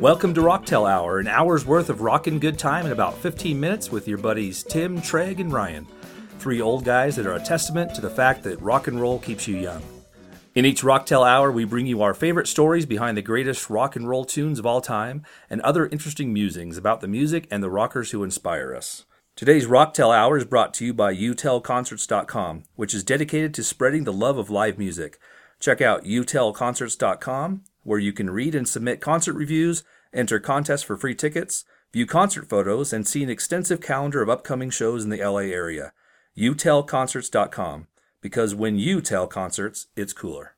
Welcome to Rocktail Hour, an hour's worth of rockin' good time in about 15 minutes with your buddies Tim, Treg, and Ryan. Three old guys that are a testament to the fact that rock and roll keeps you young. In each Rocktail Hour, we bring you our favorite stories behind the greatest rock and roll tunes of all time and other interesting musings about the music and the rockers who inspire us. Today's Rocktail Hour is brought to you by UTELConcerts.com, which is dedicated to spreading the love of live music. Check out UTELConcerts.com, where you can read and submit concert reviews, enter contests for free tickets, view concert photos, and see an extensive calendar of upcoming shows in the LA area. UTELConcerts.com, because when you tell concerts, it's cooler.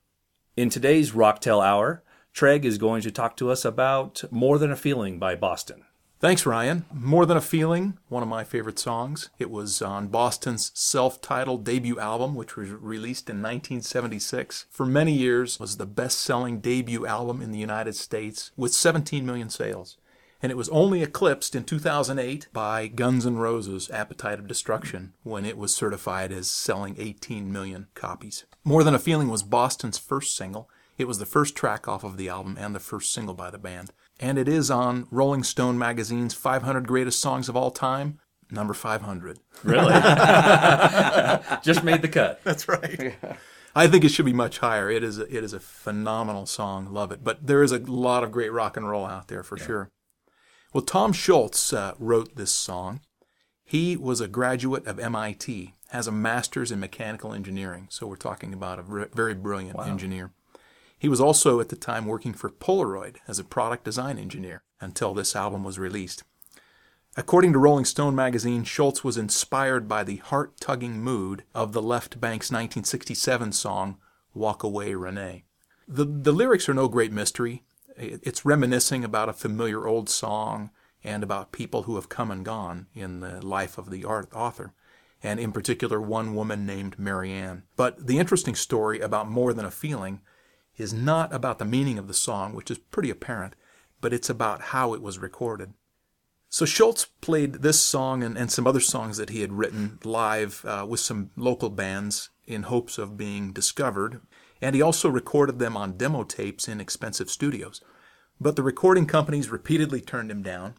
In today's Rocktail Hour, Treg is going to talk to us about More Than a Feeling by Boston. Thanks, Ryan. More Than a Feeling, one of my favorite songs. It was on Boston's self-titled debut album, which was released in 1976. For many years, was the best-selling debut album in the United States with 17 million sales. And it was only eclipsed in 2008 by Guns N' Roses' Appetite of Destruction when it was certified as selling 18 million copies. More Than a Feeling was Boston's first single. It was the first track off of the album and the first single by the band and it is on Rolling Stone magazine's 500 greatest songs of all time, number 500. Really? Just made the cut. That's right. Yeah. I think it should be much higher. It is a, it is a phenomenal song. Love it. But there is a lot of great rock and roll out there for yeah. sure. Well, Tom Scholz uh, wrote this song. He was a graduate of MIT, has a master's in mechanical engineering. So we're talking about a very brilliant wow. engineer. He was also at the time working for Polaroid as a product design engineer until this album was released. According to Rolling Stone magazine, Scholz was inspired by the heart tugging mood of the Left Banke's 1967 song, Walk Away Renee. The, the lyrics are no great mystery. It's reminiscing about a familiar old song and about people who have come and gone in the life of the art author, and in particular one woman named Marianne. But the interesting story about More Than a Feeling is not about the meaning of the song, which is pretty apparent, but it's about how it was recorded. So Scholz played this song and, and some other songs that he had written live uh, with some local bands in hopes of being discovered, and he also recorded them on demo tapes in expensive studios. But the recording companies repeatedly turned him down,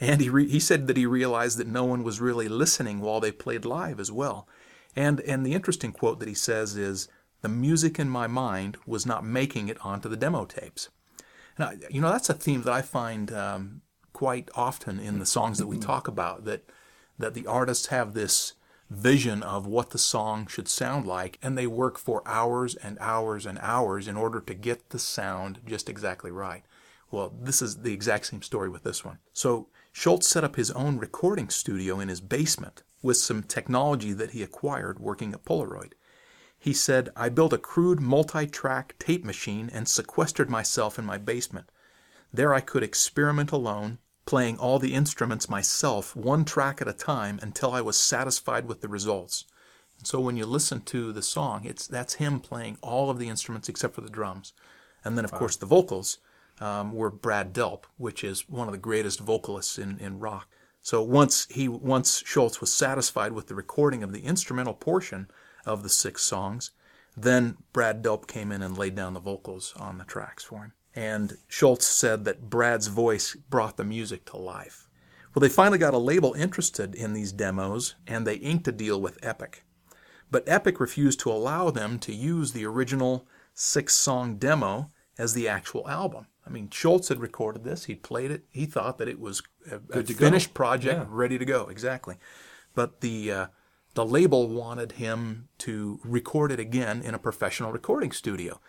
and he, re- he said that he realized that no one was really listening while they played live as well. And, and the interesting quote that he says is, the music in my mind was not making it onto the demo tapes. And I, you know, that's a theme that I find um, quite often in the songs that we talk about. That that the artists have this vision of what the song should sound like, and they work for hours and hours and hours in order to get the sound just exactly right. Well, this is the exact same story with this one. So Scholz set up his own recording studio in his basement with some technology that he acquired working at Polaroid. He said, I built a crude multi track tape machine and sequestered myself in my basement. There I could experiment alone, playing all the instruments myself, one track at a time, until I was satisfied with the results. And so when you listen to the song, it's that's him playing all of the instruments except for the drums. And then, of wow. course, the vocals um, were Brad Delp, which is one of the greatest vocalists in, in rock. So once he once Scholz was satisfied with the recording of the instrumental portion, of the six songs. Then Brad Delp came in and laid down the vocals on the tracks for him. And Scholz said that Brad's voice brought the music to life. Well, they finally got a label interested in these demos, and they inked a deal with Epic. But Epic refused to allow them to use the original six song demo as the actual album. I mean, Scholz had recorded this, he played it, he thought that it was a, a finished go. project, yeah. ready to go, exactly. But the uh, the label wanted him to record it again in a professional recording studio.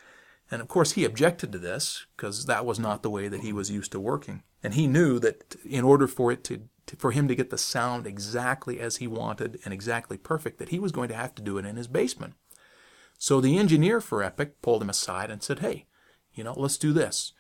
And of course, he objected to this because that was not the way that he was used to working. And he knew that in order for it to, for him to get the sound exactly as he wanted and exactly perfect, that he was going to have to do it in his basement. So the engineer for Epic pulled him aside and said, "Hey, you know, let's do this.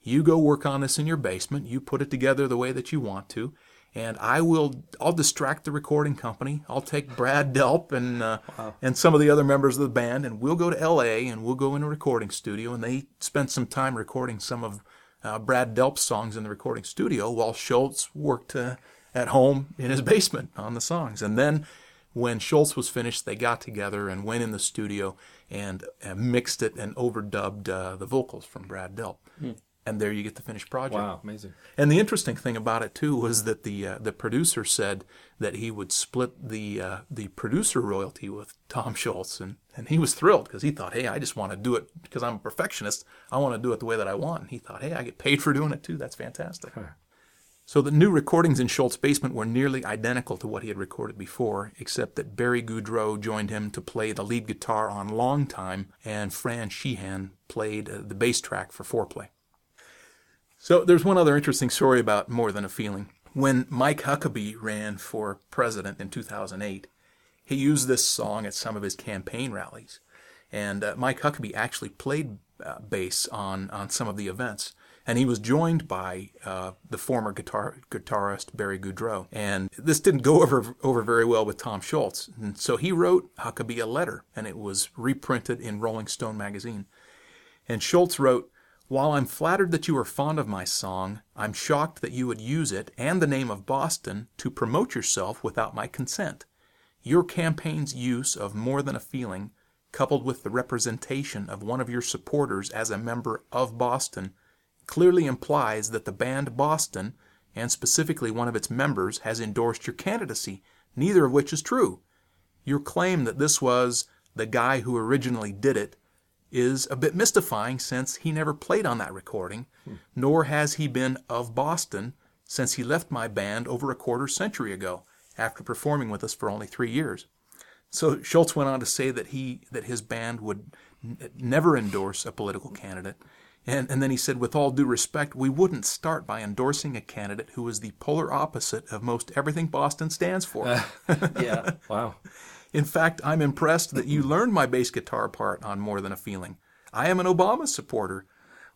You go work on this in your basement. You put it together the way that you want to, and I will I'll distract the recording company. I'll take Brad Delp and uh, wow. and some of the other members of the band, and we'll go to L.A. and we'll go in a recording studio. And they spent some time recording some of uh, Brad Delp's songs in the recording studio, while Scholz worked uh, at home in his basement on the songs. And then when Scholz was finished, they got together and went in the studio and uh, mixed it and overdubbed uh, the vocals from Brad Delp. Hmm. And there you get the finished project. Wow, amazing. And the interesting thing about it too was that the uh, the producer said that he would split the uh, the producer royalty with Tom Scholz, and, and he was thrilled because he thought, hey, I just want to do it because I'm a perfectionist. I want to do it the way that I want. And he thought, hey, I get paid for doing it too. That's fantastic. So the new recordings in Scholz's basement were nearly identical to what he had recorded before, except that Barry Goudreau joined him to play the lead guitar on Long Time, and Fran Sheehan played uh, the bass track for Foreplay. So there's one other interesting story about More Than a Feeling. When Mike Huckabee ran for president in 2008, he used this song at some of his campaign rallies. And uh, Mike Huckabee actually played uh, bass on, on some of the events. And he was joined by uh, the former guitar, guitarist Barry Goudreau. And this didn't go over, over very well with Tom Scholz. And so he wrote Huckabee a letter, and it was reprinted in Rolling Stone magazine. And Scholz wrote, while I'm flattered that you are fond of my song, I'm shocked that you would use it and the name of Boston to promote yourself without my consent. Your campaign's use of More Than a Feeling, coupled with the representation of one of your supporters as a member of Boston, clearly implies that the band Boston, and specifically one of its members, has endorsed your candidacy, neither of which is true. Your claim that this was the guy who originally did it is a bit mystifying since he never played on that recording, nor has he been of Boston since he left my band over a quarter century ago after performing with us for only three years. So Scholz went on to say that he that his band would n- never endorse a political candidate. And, and then he said, with all due respect, we wouldn't start by endorsing a candidate who is the polar opposite of most everything Boston stands for. Yeah. Wow. In fact, I'm impressed that you learned my bass guitar part on More Than a Feeling. I am an Obama supporter.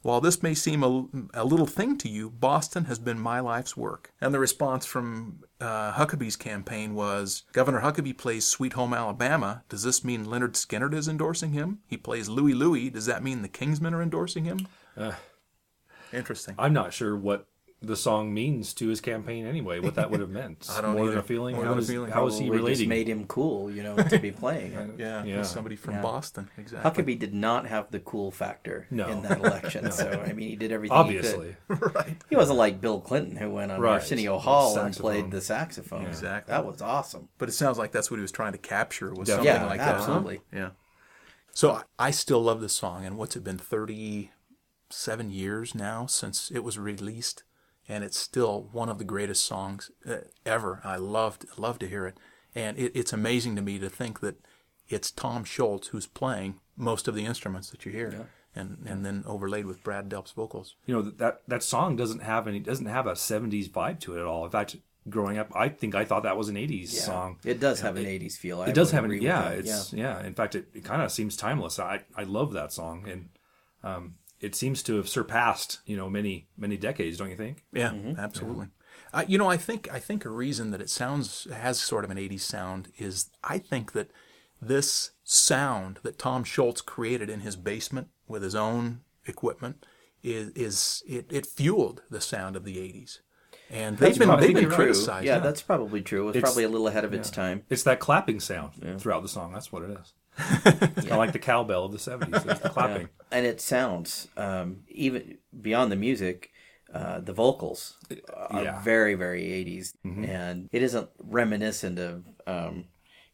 While this may seem a, a little thing to you, Boston has been my life's work. And the response from uh, Huckabee's campaign was Governor Huckabee plays Sweet Home Alabama. Does this mean Lynyrd Skynyrd is endorsing him? He plays Louie Louie. Does that mean the Kingsmen are endorsing him? Interesting. I'm not sure what the song means to his campaign anyway. What that would have meant. I don't More than a feeling. More how than a feeling. how is he Probably just relating? made him cool, you know, to be playing it. Yeah, Yeah. somebody from Yeah. Boston. Exactly. Huckabee did not have the cool factor No. in that election. So I mean, he did everything. Obviously. he, could. he wasn't like Bill Clinton, who went on Right. Arsenio Hall and played the saxophone. Exactly. That was awesome. But it sounds like that's what he was trying to capture was Definitely. something Yeah, like that. huh? Yeah. So I- I still love this song, and what's it been thirty-seven years now since it was released, and it's still one of the greatest songs uh, ever. I loved love to hear it, and it, it's amazing to me to think that it's Tom Scholz who's playing most of the instruments that you hear, and and then overlaid with Brad Delp's vocals. you know that that song doesn't have any doesn't have a 70s vibe to it at all in fact growing up i think i thought that was an 80s Yeah. song It does have an '80s feel. I it does have an agree with yeah it's yeah. in fact it, it kind of seems timeless i i love that song and um it seems to have surpassed you know many many decades don't you think Yeah, absolutely. Uh, you know, I think I think a reason that it sounds has sort of an '80s sound is I think that this sound that Tom Scholz created in his basement with his own equipment is is it, it fueled the sound of the '80s, and they've That's been probably they've been true. criticized. Yeah, that's probably true. It was It's- probably a little ahead of its time. it's that clapping sound throughout the song that's what it is kind of like the cowbell of the 70s it's the clapping. And it sounds um, even beyond the music uh, the vocals are Yeah. very very 80s and it isn't reminiscent of um,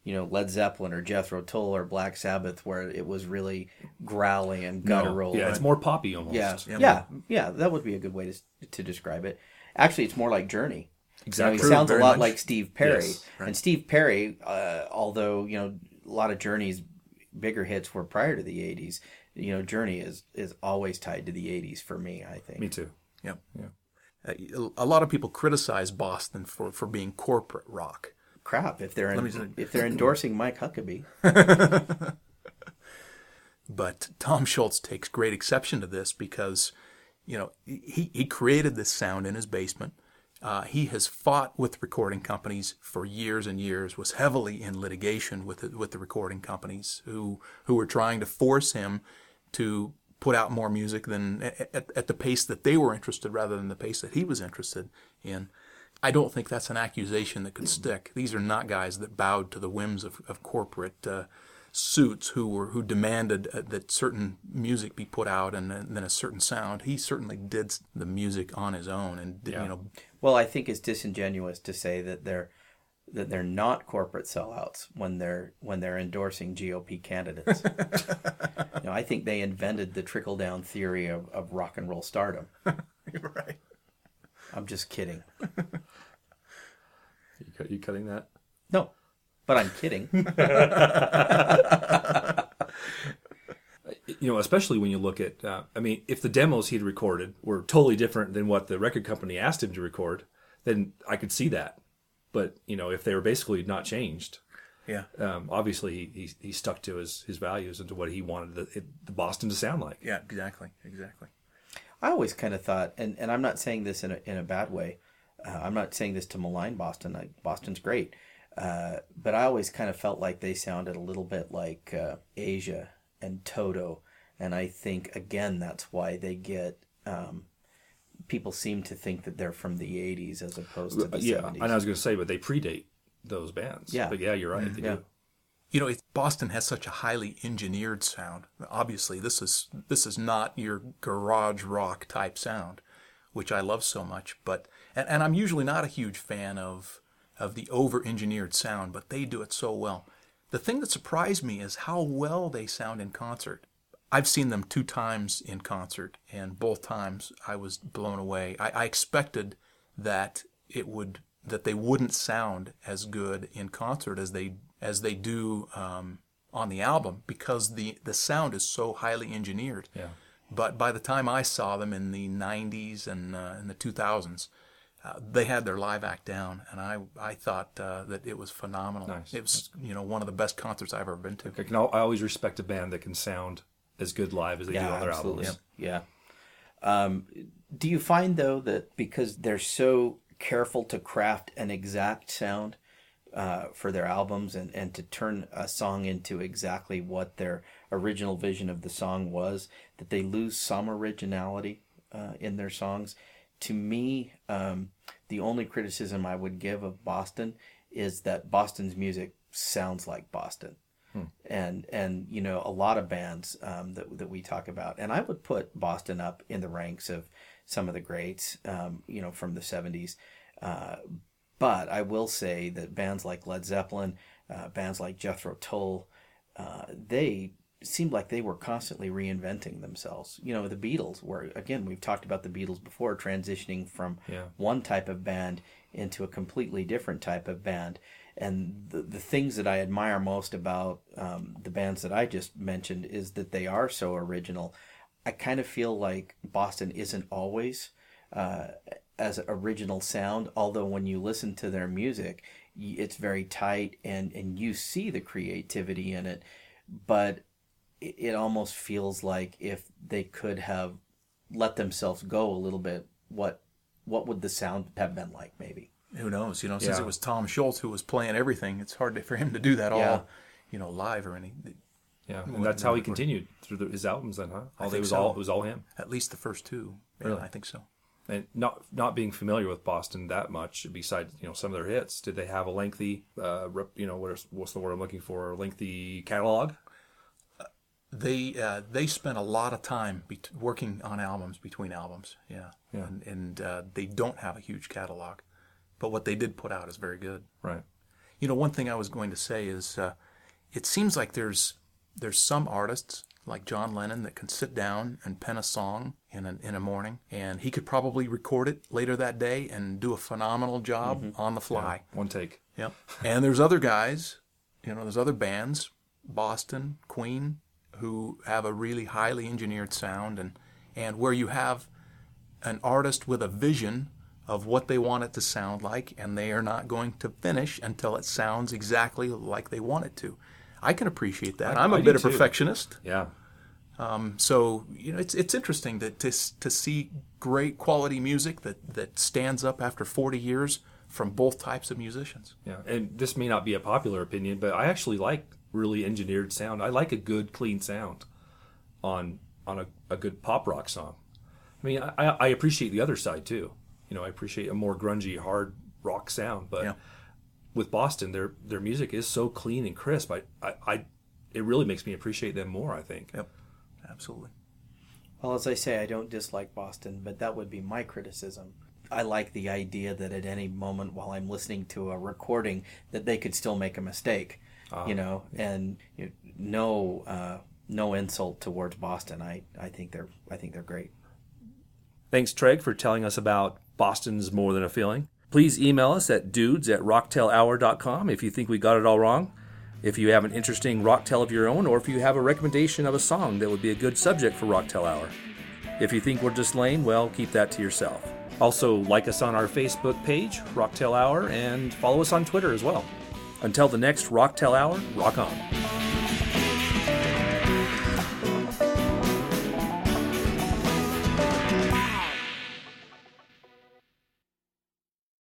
you know led zeppelin or jethro tull or black sabbath where it was really growly and guttural yeah it's more poppy almost. Yeah. Yeah. Yeah. That would be a good way to, to describe it. Actually it's more like journey. Exactly. you know, True, he sounds a lot much. like Steve Perry. Yes, And Steve Perry, uh, although you know a lot of Journey's bigger hits were prior to the '80s, you know Journey is is always tied to the '80s for me. I think. me too Yep. Uh, a lot of people criticize Boston for, for being corporate rock. Crap! If they're me see. if they're endorsing Mike Huckabee, But Tom Scholz takes great exception to this because, you know, he, he created this sound in his basement. Uh, he has fought with recording companies for years and years. Was heavily in litigation with the, with the recording companies who who were trying to force him to put out more music than at, at the pace that they were interested, rather than the pace that he was interested in. I don't think that's an accusation that could stick. These are not guys that bowed to the whims of, of corporate uh, suits who were who demanded uh, that certain music be put out and then then a certain sound. He certainly did the music on his own, and did, Yeah. you know, Well, I think it's disingenuous to say that they're that they're not corporate sellouts when they're when they're endorsing GOP candidates. you know, I think they invented the trickle down theory of, of rock and roll stardom. right. I'm just kidding. You, cut- you cutting that? No, but I'm kidding. you know, especially when you look at, uh, I mean, if the demos he'd recorded were totally different than what the record company asked him to record, then I could see that. But you know, if they were basically not changed, Yeah. um, obviously he, he he stuck to his his values and to what he wanted the, it, the Boston to sound like. Yeah. Exactly. Exactly. I always kind of thought, and, and I'm not saying this in a, in a bad way. Uh, I'm not saying this to malign Boston. I, Boston's great. Uh, but I always kind of felt like they sounded a little bit like uh, Asia and Toto. And I think, again, that's why they get. Um, people seem to think that they're from the 80s as opposed to the yeah, 70s. and I was going to say, but they predate those bands. Yeah. but yeah, you're right. They Yeah. do. You know, it, Boston has such a highly engineered sound. Obviously, this is this is not your garage rock type sound, which I love so much. But and, and I'm usually not a huge fan of of the over engineered sound, but they do it so well. The thing that surprised me is how well they sound in concert. I've seen them two times in concert, and both times I was blown away. I, I expected that it would that they wouldn't sound as good in concert as they as they do um, on the album because the the sound is so highly engineered. Yeah. But by the time I saw them in the '90s and uh, in the 2000s, uh, they had their live act down, and I I thought uh, that it was phenomenal. Nice. It was you know one of the best concerts I've ever been to. I can I always respect a band that can sound as good live as they do on their absolutely. albums. Yeah. Um, do you find though that because they're so careful to craft an exact sound uh, for their albums and, and to turn a song into exactly what their original vision of the song was, that they lose some originality uh, in their songs? To me, um, the only criticism I would give of Boston is that Boston's music sounds like Boston and and you know a lot of bands um, that that we talk about, and I would put Boston up in the ranks of some of the greats, um, you know, from the '70s. Uh, but I will say that bands like Led Zeppelin, uh, bands like Jethro Tull, uh, they seemed like they were constantly reinventing themselves. You know, the Beatles were again we've talked about the Beatles before, transitioning from Yeah. one type of band into a completely different type of band. And the, the things that I admire most about um, the bands that I just mentioned is that they are so original. I kind of feel like Boston isn't always uh, as original sound, although when you listen to their music, it's very tight and, and you see the creativity in it. But it, it almost feels like if they could have let themselves go a little bit, what what would the sound have been like maybe? Who knows? You know, since Yeah. it was Tom Scholz who was playing everything, it's hard to, for him to do that all, Yeah. you know, live or any. Yeah, and that's how he continued through the, his albums. Then, huh? All it think was so. all it was all him. At least the first two. Yeah, Really? I think so. And not not being familiar with Boston that much, besides you know some of their hits, did they have a lengthy, uh, rep, you know, what is, what's the word I'm looking for? A lengthy catalog. They uh, they spent a lot of time bet working on albums between albums. Yeah, Yeah. and, and uh, they don't have a huge catalog, but what they did put out is very good. Right. You know, one thing I was going to say is, uh, it seems like there's there's some artists like John Lennon that can sit down and pen a song in a, in a morning, and he could probably record it later that day and do a phenomenal job on the fly. One take. Yep. and there's other guys, you know, there's other bands, Boston, Queen, who have a really highly engineered sound and and where you have an artist with a vision of what they want it to sound like and they are not going to finish until it sounds exactly like they want it to. I can appreciate that. I- I'm a bit of perfectionist. Yeah. Um, so, you know, it's it's interesting to to, to see great quality music that that stands up after 40 years from both types of musicians. Yeah, and this may not be a popular opinion, but I actually like really engineered sound. I like a good, clean sound on on a, a good pop rock song. I mean, I, I appreciate the other side too. You know, I appreciate a more grungy, hard rock sound. But Yeah. with Boston, their their music is so clean and crisp. I, I, I it really makes me appreciate them more. I think. Yep, absolutely. Well, as I say, I don't dislike Boston, but that would be my criticism. I like the idea that at any moment while I'm listening to a recording, that they could still make a mistake, you know, and you know, no, uh, no insult towards Boston. I, I think they're, I think they're great. Thanks, Treg, for telling us about Boston's More Than a Feeling. Please email us at dudes at rocktailhour.com if you think we got it all wrong. If you have an interesting rocktail of your own, or if you have a recommendation of a song that would be a good subject for Rocktail Hour. If you think we're just lame, well, keep that to yourself. Also, like us on our Facebook page, Rocktail Hour, and follow us on Twitter as well. Until the next Rocktail Hour, rock on.